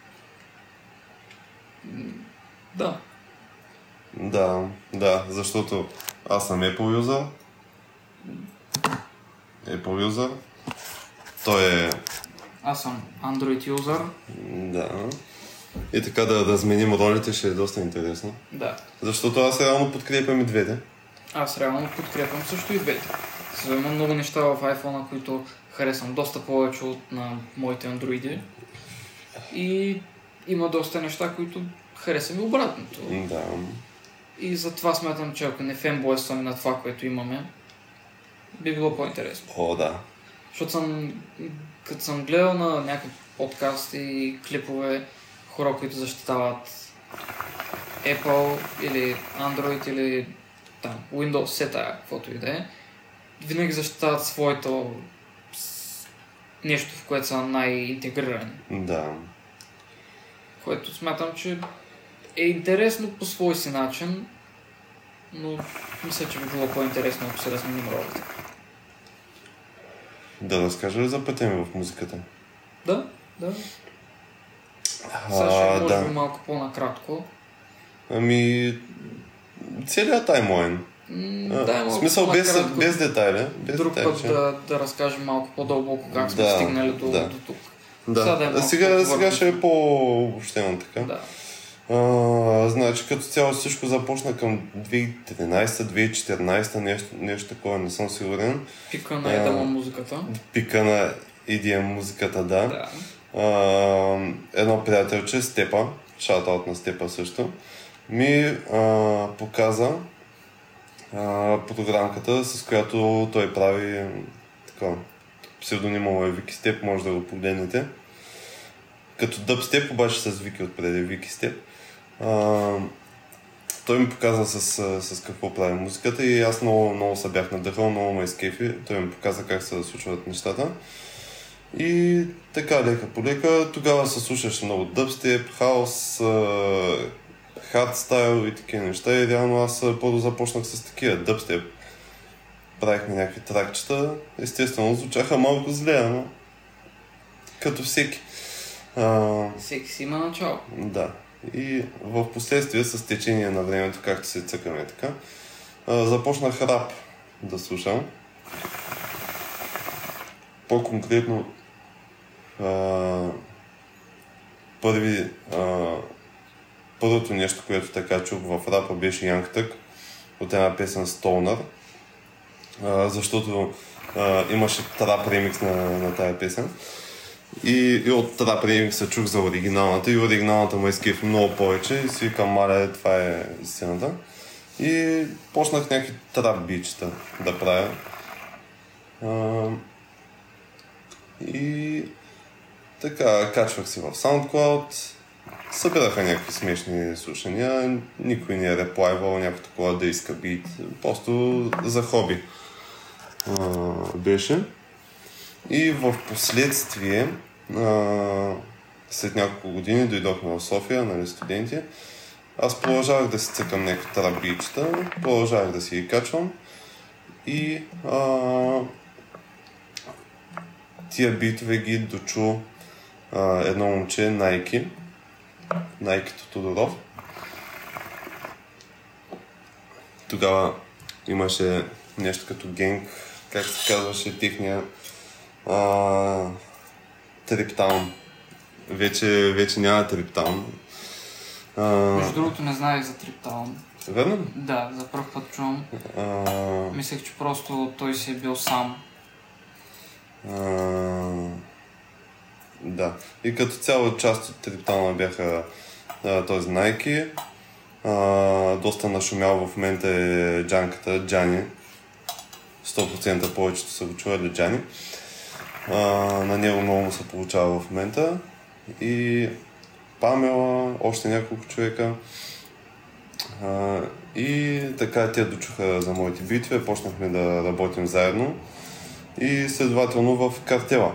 Speaker 1: Да,
Speaker 2: Да, да, защото аз съм Apple юзър. Apple юзър. Той е...
Speaker 1: аз съм Android юзър.
Speaker 2: Да. И така да разменим ролите ще е доста интересно.
Speaker 1: Да.
Speaker 2: Защото аз реално подкрепям и двете.
Speaker 1: Аз реално подкрепям също и двете. Сега има много неща в iPhone, които харесвам доста повече от на моите андроиди. И има доста неща, които харесвам и обратното.
Speaker 2: Да.
Speaker 1: И затова смятам, че ако не фенбойстваме на това, което имаме, би било по-интересно.
Speaker 2: О, да.
Speaker 1: Защото съм, като съм гледал на някакви подкасти и клипове, хора, които защитават Apple или Android или там, Windows, сета, каквото и да е, винаги защитават своето нещо, в което са най-интегрирани.
Speaker 2: Да.
Speaker 1: Което смятам, че е интересно по свой си начин, но мисля, че би било по-интересно, ако се разменим ролите.
Speaker 2: Да разкажа ли за пътя ми в музиката?
Speaker 1: Да, да. Сега ще
Speaker 2: А,
Speaker 1: може
Speaker 2: да.
Speaker 1: би малко по-накратко.
Speaker 2: Ами, целият таймлайн.
Speaker 1: М,
Speaker 2: А,
Speaker 1: дай
Speaker 2: в смисъл без, без детайли. Без
Speaker 1: Друг
Speaker 2: детайли,
Speaker 1: път
Speaker 2: че-
Speaker 1: да, да разкажем малко по-дълбоко как сме
Speaker 2: Да,
Speaker 1: стигнали до,
Speaker 2: да.
Speaker 1: до тук.
Speaker 2: Да.
Speaker 1: Сега да е
Speaker 2: а сега, сега ще е по-обобщено така.
Speaker 1: Да.
Speaker 2: А, значи като цяло всичко започна към 2013-2014, нещо, нещо такова, не съм сигурен.
Speaker 1: Пика на едама музиката.
Speaker 2: Пика на EDM музиката, да.
Speaker 1: Да.
Speaker 2: А, едно приятелче, Степа, шаутаут на Степа също, ми а, показа а, програмката, с която той прави така, псевдонима е Вики Степ, може да го погледнете. Като дъбстеп, обаче с Вики отпреди Вики Степ. А, той ми показа с, с какво прави музиката и аз много, много се бях надъхал, много ме изкефи. Той ми показа как се случват нещата. И така, лека по лека, тогава се слушаше много дъбстеп, хаос, хардстайл и такива неща. И реално аз първо започнах с такива дъбстеп. Правихме някакви тракчета. Естествено, звучаха малко зле, ама като всеки. А,
Speaker 1: Всеки си има начало.
Speaker 2: да. И в последствие, с течение на времето, както се цъкаме така, а, започнах рап да слушам. По-конкретно, а, първи, а, първото нещо, което така чух в рапа беше Young Tuck от една песен Stoner, а, защото а, имаше трап ремикс на, на тая песен. И, и от трап ремикса чух за оригиналната и оригиналната му изкефи много повече и си викам, маля, това е истината. И почнах някакви трап бичета да правя. А, и така, качвах си в SoundCloud, събираха някакви смешни слушания, никой не е реплайвал някакво такова да иска бит, просто за хоби а, беше. И в последствие, а, след няколко години, дойдохме в София, нали, студенти. Аз продължавах да си цъкам някакви трабичета, продължавах да си ги качвам. И а, тия битове ги дочу а, едно момче, Найки. Найкито Тодоров. Тогава имаше нещо като генг, как се казваше техния а, Триптаун. Вече, вече няма Триптаун. А,
Speaker 1: Между другото не знаех за Триптаун.
Speaker 2: верно?
Speaker 1: Да, за първ път чувам.
Speaker 2: А,
Speaker 1: Мислех, че просто той си е бил сам.
Speaker 2: а, да. И като цяло част от Триптауна бяха а, този Nike. А, доста нашумял в момента е джанката Джани. 100% повечето са го чували Джани. А, на него много му се получава в момента. И Памела, още няколко човека. А, и така те дочуха за моите битви, почнахме да работим заедно и следователно в картела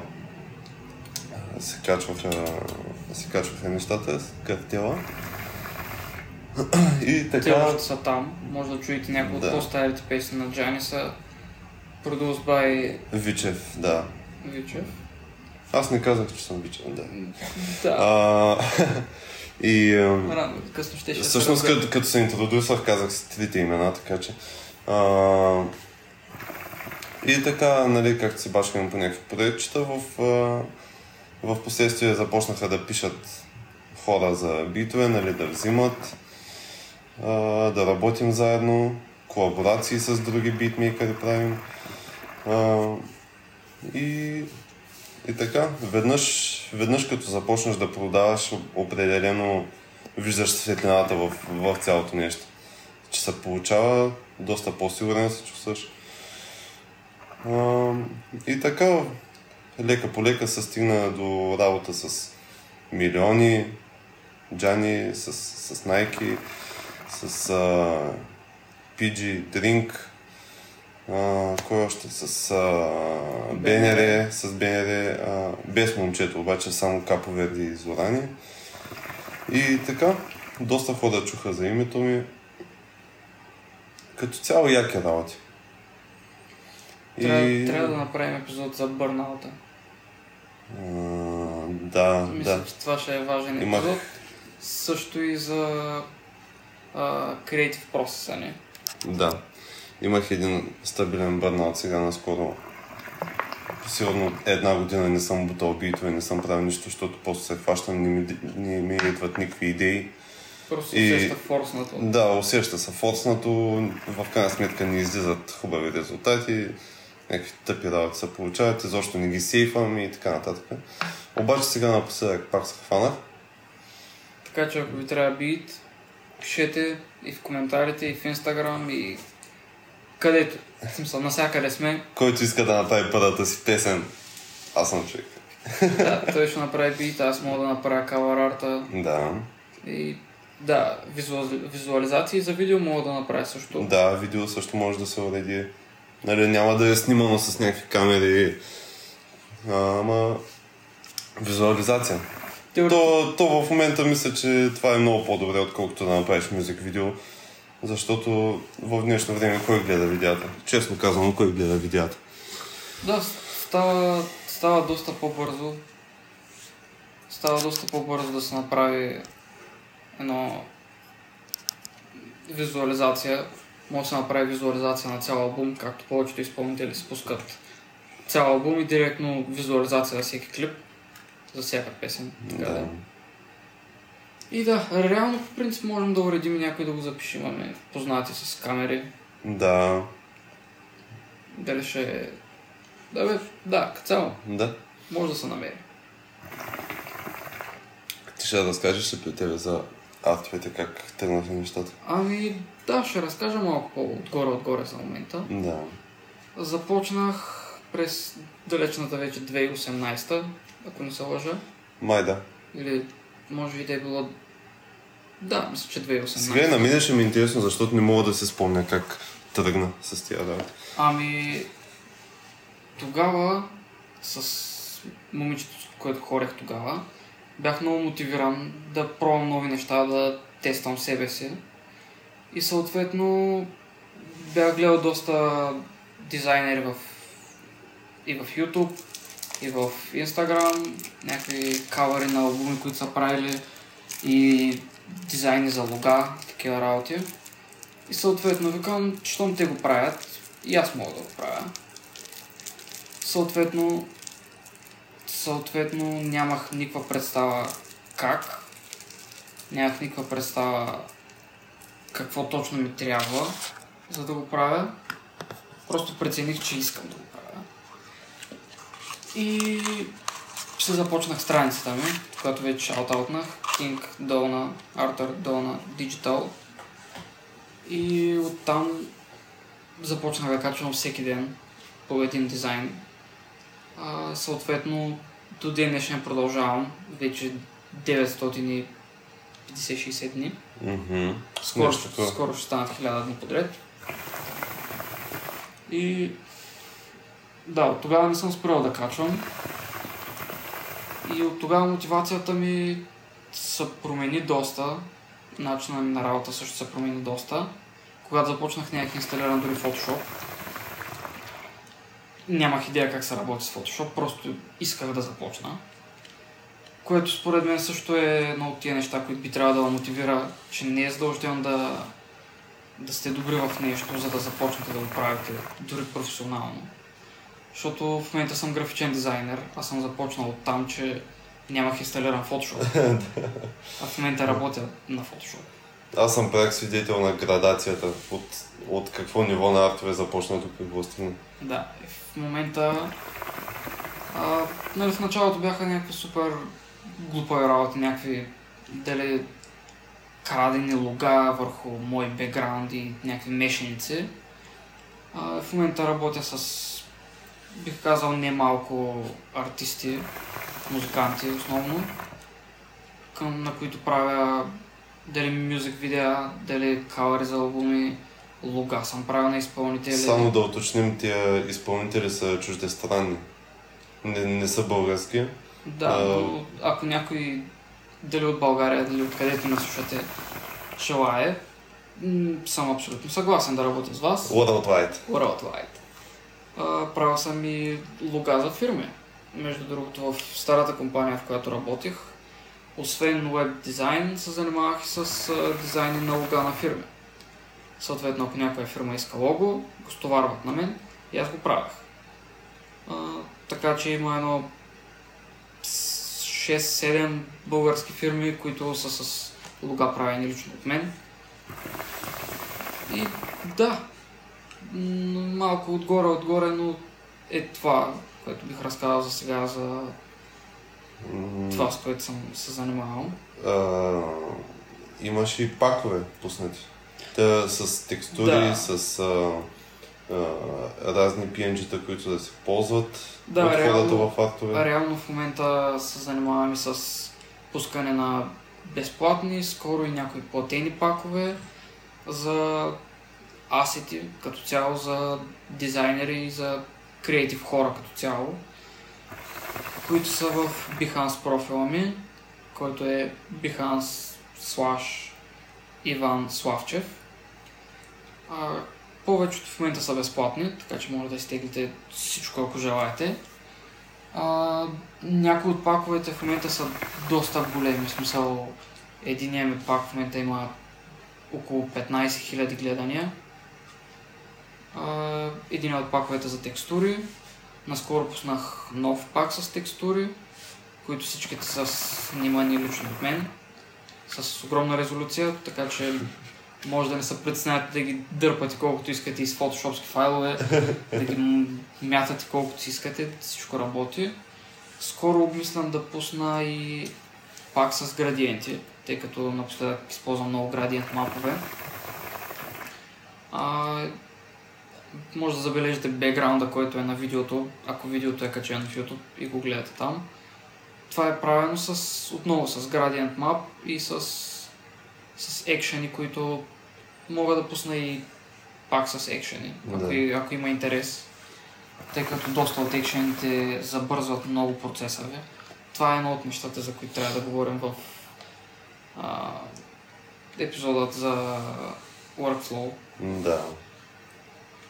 Speaker 2: се качваха, се качваха нещата с картела. И
Speaker 1: Те
Speaker 2: така,
Speaker 1: още са там. Може да чуете някои от
Speaker 2: Да.
Speaker 1: по-старите песни на Джани са Produced by
Speaker 2: Вичев, да.
Speaker 1: Вичев.
Speaker 2: Аз не казах, че съм Вичев, да.
Speaker 1: Да.
Speaker 2: А, и
Speaker 1: Рано, късно ще ще
Speaker 2: Всъщност, като, като се интродусах, казах си трите имена, така че... А, и така, нали, както си бачкаме по някакви проектчета, в, в последствие започнаха да пишат хора за битове, нали, да взимат, а, да работим заедно, колаборации с други битмейкъри правим. А, и, и така, веднъж, веднъж като започнеш да продаваш, определено виждаш светлината в, в цялото нещо. Че се получава, доста по-сигурен се чувстваш. А, и така, лека по лека се стигна до работа с милиони, Джани, с, с Nike, с а, PG Drink, а, кой още? С а, БНР, с БНР, а, без момчето, обаче само Каповерди и Зорани. И така, доста хора чуха за името ми. Като цяло яки работи.
Speaker 1: Трябва, трябва да направим епизод за бърнаута.
Speaker 2: А, да,
Speaker 1: Мисля,
Speaker 2: да.
Speaker 1: че това ще е важен
Speaker 2: Имах-
Speaker 1: епизод. Също и за а, Creative Process, не?
Speaker 2: Да. Имах един стабилен бърнаут сега наскоро. Сигурно една година не съм бутал битове, не съм правил нищо, защото просто се хващам, не ми, не ми идват никакви идеи.
Speaker 1: Просто
Speaker 2: И-
Speaker 1: усеща форснато.
Speaker 2: Да, усеща се форснато, в крайна сметка не излизат хубави резултати, някакви тъпи работи се получават, изобщо не ги сейфвам и така нататък. Обаче сега напоследък пак се хванах.
Speaker 1: Така че ако ви трябва бит, пишете и в коментарите, и в Инстаграм, и където. В смисъл, навсякъде сме.
Speaker 2: Който иска да направи първата си песен, аз съм човек.
Speaker 1: Да, той ще направи бит, аз мога да направя кавър арта.
Speaker 2: Да.
Speaker 1: И да, визуали- визуализации за видео мога да направя също.
Speaker 2: Да, видео също може да се уреди. Нали, няма да е снимано с някакви камери. Ама визуализация.
Speaker 1: Теори...
Speaker 2: То, то в момента мисля, че това е много по-добре, отколкото да направиш мюзик видео. Защото в днешно време кой гледа видеята? Честно казвам, кой гледа видеята?
Speaker 1: Да, става, става доста по-бързо. Става доста по-бързо да се направи едно визуализация. Може да се направи визуализация на цял албум, както повечето изпълнители спускат цял албум и директно визуализация за всеки клип, за всяка песен. Така да.
Speaker 2: Да.
Speaker 1: И да, реално по принцип можем да уредим някой да го запишем, имаме познати с камери.
Speaker 2: Да,
Speaker 1: Дали ще е... Да, бе, да, като цяло,
Speaker 2: да.
Speaker 1: може да се намери.
Speaker 2: Ти ще разкажеш ли при тебе за артовете, как тръгнаха нещата?
Speaker 1: Ами, да, ще разкажа малко по-отгоре-отгоре за момента.
Speaker 2: Да.
Speaker 1: Започнах през далечната вече 2018, ако не се лъжа.
Speaker 2: Май да.
Speaker 1: Или може и да е било... Да, мисля, че 2018.
Speaker 2: Сега на мен ще ми е интересно, защото не мога да се спомня как тръгна с тия работи.
Speaker 1: Ами, тогава с момичето, с което хорех тогава, бях много мотивиран да пробвам нови неща, да тествам себе си. И съответно бях гледал доста дизайнери в, и в YouTube, и в Instagram, някакви кавари на албуми, които са правили и дизайни за лога, такива работи. И съответно викам, щом те го правят, и аз мога да го правя. Съответно, съответно нямах никаква представа как. Нямах никаква представа какво точно ми трябва, за да го правя. Просто прецених, че искам да го. И се започнах страницата ми, която вече шаутаутнах. King Dona, Arthur Dona Digital. И оттам започнах да качвам всеки ден по един дизайн. А, съответно, до ден днешен продължавам. Вече 950-60 дни.
Speaker 2: Мгм.
Speaker 1: Скоро, скоро ще станат 1000 дни подред. И да, от тогава не съм спрял да качвам. И от тогава мотивацията ми се промени доста. Начинът ми на работа също се промени доста. Когато започнах нямах инсталиран дори Photoshop. Нямах идея как се работи с Photoshop, просто исках да започна. Което според мен също е едно от тия неща, които би трябвало да мотивира, че не е задължително да, да сте добри в нещо, за да започнете да го правите дори професионално. Защото в момента съм графичен дизайнер, аз съм започнал от там, че нямах инсталиран Photoshop. а в момента работя на Photoshop.
Speaker 2: Аз съм пряк свидетел на градацията. От, от какво ниво на артове започна до какво стигна.
Speaker 1: Да, и в момента... А, нали, в началото бяха някакви супер глупави работи, някакви дали крадени лога върху мои бекграунди, някакви мешеници. А, в момента работя с, бих казал, немалко артисти, музиканти основно, към, на които правя дали мюзик видеа, дали кавари за албуми, лога съм правил на изпълнители.
Speaker 2: Само да уточним, тия изпълнители са чуждестранни. Не, не са български.
Speaker 1: Да,
Speaker 2: А,
Speaker 1: но ако някой дали от България, дали откъдето не слушате желае, съм абсолютно съгласен да работя с вас.
Speaker 2: Worldwide.
Speaker 1: Worldwide. А, правил съм и лога за фирми. Между другото, в старата компания, в която работих, освен веб дизайн, се занимавах и с дизайни на лога на фирми. Съответно, ако някоя фирма иска лого, го стоварват на мен и аз го правях. А, така че има едно 6-7 български фирми, които са с лога правени лично от мен. И да, малко отгоре, отгоре, но е това, което бих разказал за сега, за това, с което съм се занимавал.
Speaker 2: а, имаш и пакове пуснати. Та, с текстури,
Speaker 1: Да.
Speaker 2: с а, а, разни PNG-та, които да се ползват
Speaker 1: Да,
Speaker 2: от
Speaker 1: реално-
Speaker 2: в артове.
Speaker 1: Реално в момента се занимавам и с пускане на безплатни, скоро и някои платени пакове за асети като цяло, за дизайнери и за креатив хора като цяло, които са в Behance профила ми, който е Behance slash Иван Славчев. А, повечето в момента са безплатни, така че може да изтеглите всичко, ако желаете. А, някои от паковете в момента са доста големи. В смисъл, единият ми пак в момента има около 15 000 гледания. Един от паковете за текстури. Наскоро пуснах нов пак с текстури, които всичките са снимани лично от мен. С огромна резолюция, така че може да не се притеснявате да ги дърпате колкото искате и с фотошопски файлове, да ги мятате колкото си искате, всичко работи. Скоро обмислям да пусна и пак с градиенти, тъй като напоследък използвам много градиент мапове. Може да забележите бекграунда, който е на видеото, ако видеото е качено в YouTube и го гледате там. Това е правено с, отново с gradient map и с, с екшени, които мога да пусна и пак с екшени, ако, и- ако има интерес. Тъй като доста от екшените забързват много процесъра. Това е едно от нещата, за които трябва да говорим в а, епизодът за workflow.
Speaker 2: Да.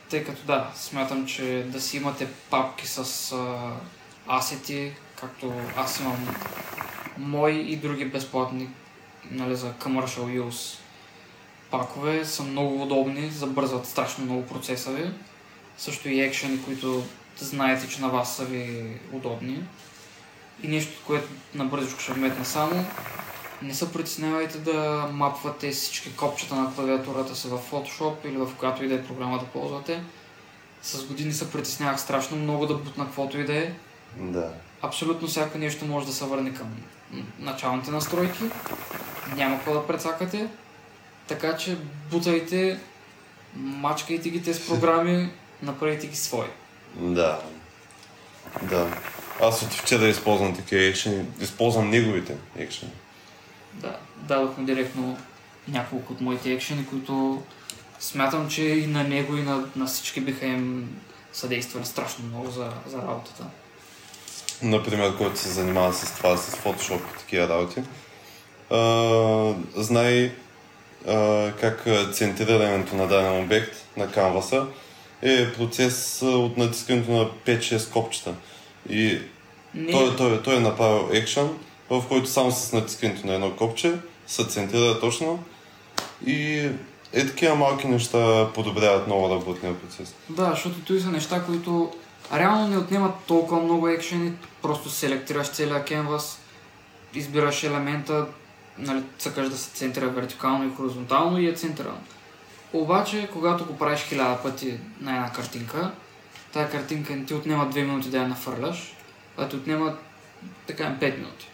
Speaker 1: Тъй като да, смятам, че да си имате папки с а, асети, както аз имам мои и други безплатни нали, за commercial use пакове, са много удобни, забързват страшно много процесори. Също и екшени, които знаете, че на вас са ви удобни. И нещо, което набързичко ще вметна само, не се притеснявайте да мапвате всички копчета на клавиатурата си в Photoshop или в която и да е програма да ползвате. С години се притеснявах страшно много да бутна каквото и да е.
Speaker 2: Да.
Speaker 1: Абсолютно всяко нещо може да се върне към началните настройки. Няма какво да прецакате. Така че бутайте, мачкайте ги тези програми, направете ги свои.
Speaker 2: Да. Да. Аз от вчера използвам такива екшени. Използвам неговите екшени.
Speaker 1: Да, дадох му директно няколко от моите екшени, които смятам, че и на него и на, на всички биха им съдействали страшно много за, за работата.
Speaker 2: Например, който се занимава с това, с Photoshop и такива работи. А, знай а, как центрирането на даден обект на канваса е процес от натискането на 5-6 копчета. И
Speaker 1: Не,
Speaker 2: той, той, той е направил екшън, в който само с натискането на едно копче се центрира точно и е такива малки неща подобряват много работния процес.
Speaker 1: Да, защото той са неща, които реално не отнемат толкова много екшени, просто селектираш целия кенвас, избираш елемента, нали, цъкаш да се центрира вертикално и хоризонтално и е центриран. Обаче, когато го правиш хиляда пъти на една картинка, тая картинка не ти отнема 2 минути да я нафърляш, а ти отнема така 5 минути.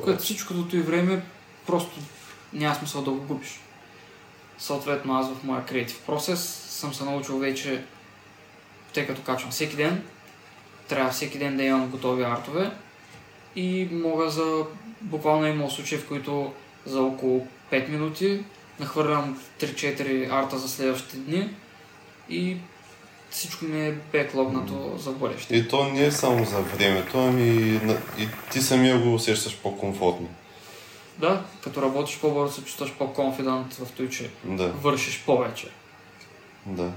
Speaker 1: Което всичкото ти време просто няма смисъл да го губиш. Съответно, аз в моя креатив процес съм се научил вече, тъй като качвам всеки ден, трябва всеки ден да имам готови артове и мога за буквално има случаи, в които за около 5 минути нахвърлям 3-4 арта за следващите дни и всичко ми е беклогнато за бъдеще.
Speaker 2: И то не е само за времето, ами и, на- и ти самия го усещаш по-комфортно.
Speaker 1: да, като работиш по-бързо се чувстваш по-конфидент в това, че
Speaker 2: Да,
Speaker 1: вършиш повече.
Speaker 2: да.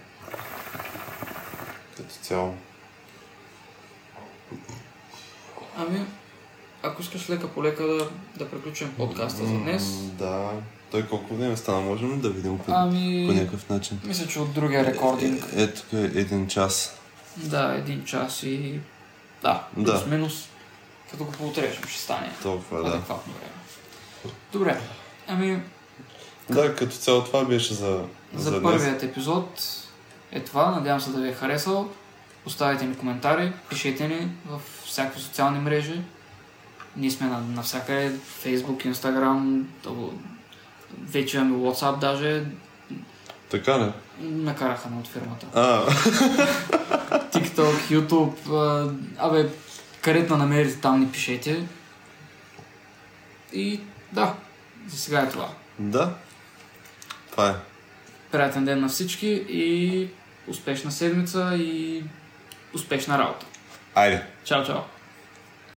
Speaker 2: Като цяло.
Speaker 1: Ами, ако искаш лека по лека да, да приключим подкаста за днес.
Speaker 2: Да. Той колко време стана? Можем ли да видим по,
Speaker 1: Ами,
Speaker 2: по някакъв начин?
Speaker 1: мисля, че от другия рекординг.
Speaker 2: Е, е, тук е един час.
Speaker 1: Да, един час и... Да,
Speaker 2: Да.
Speaker 1: плюс-минус. Като го поотрежем, ще стане
Speaker 2: Толкова, да.
Speaker 1: адекватно време. Добре, ами
Speaker 2: Да, като цяло това беше за,
Speaker 1: за,
Speaker 2: днес.
Speaker 1: първият епизод е това. Надявам се да ви е харесал. Оставяйте ни коментари, пишете ни в всякакви социални мрежи. Ние сме на, навсякъде, Facebook, Instagram, вече имаме WhatsApp даже.
Speaker 2: Така ли?
Speaker 1: Накараха ме от фирмата.
Speaker 2: А,
Speaker 1: TikTok, YouTube, а, абе, където намерите там ни пишете. И да, за сега е това.
Speaker 2: да. Това е.
Speaker 1: Приятен ден на всички и успешна седмица и успешна работа.
Speaker 2: Айде.
Speaker 1: Чао, чао!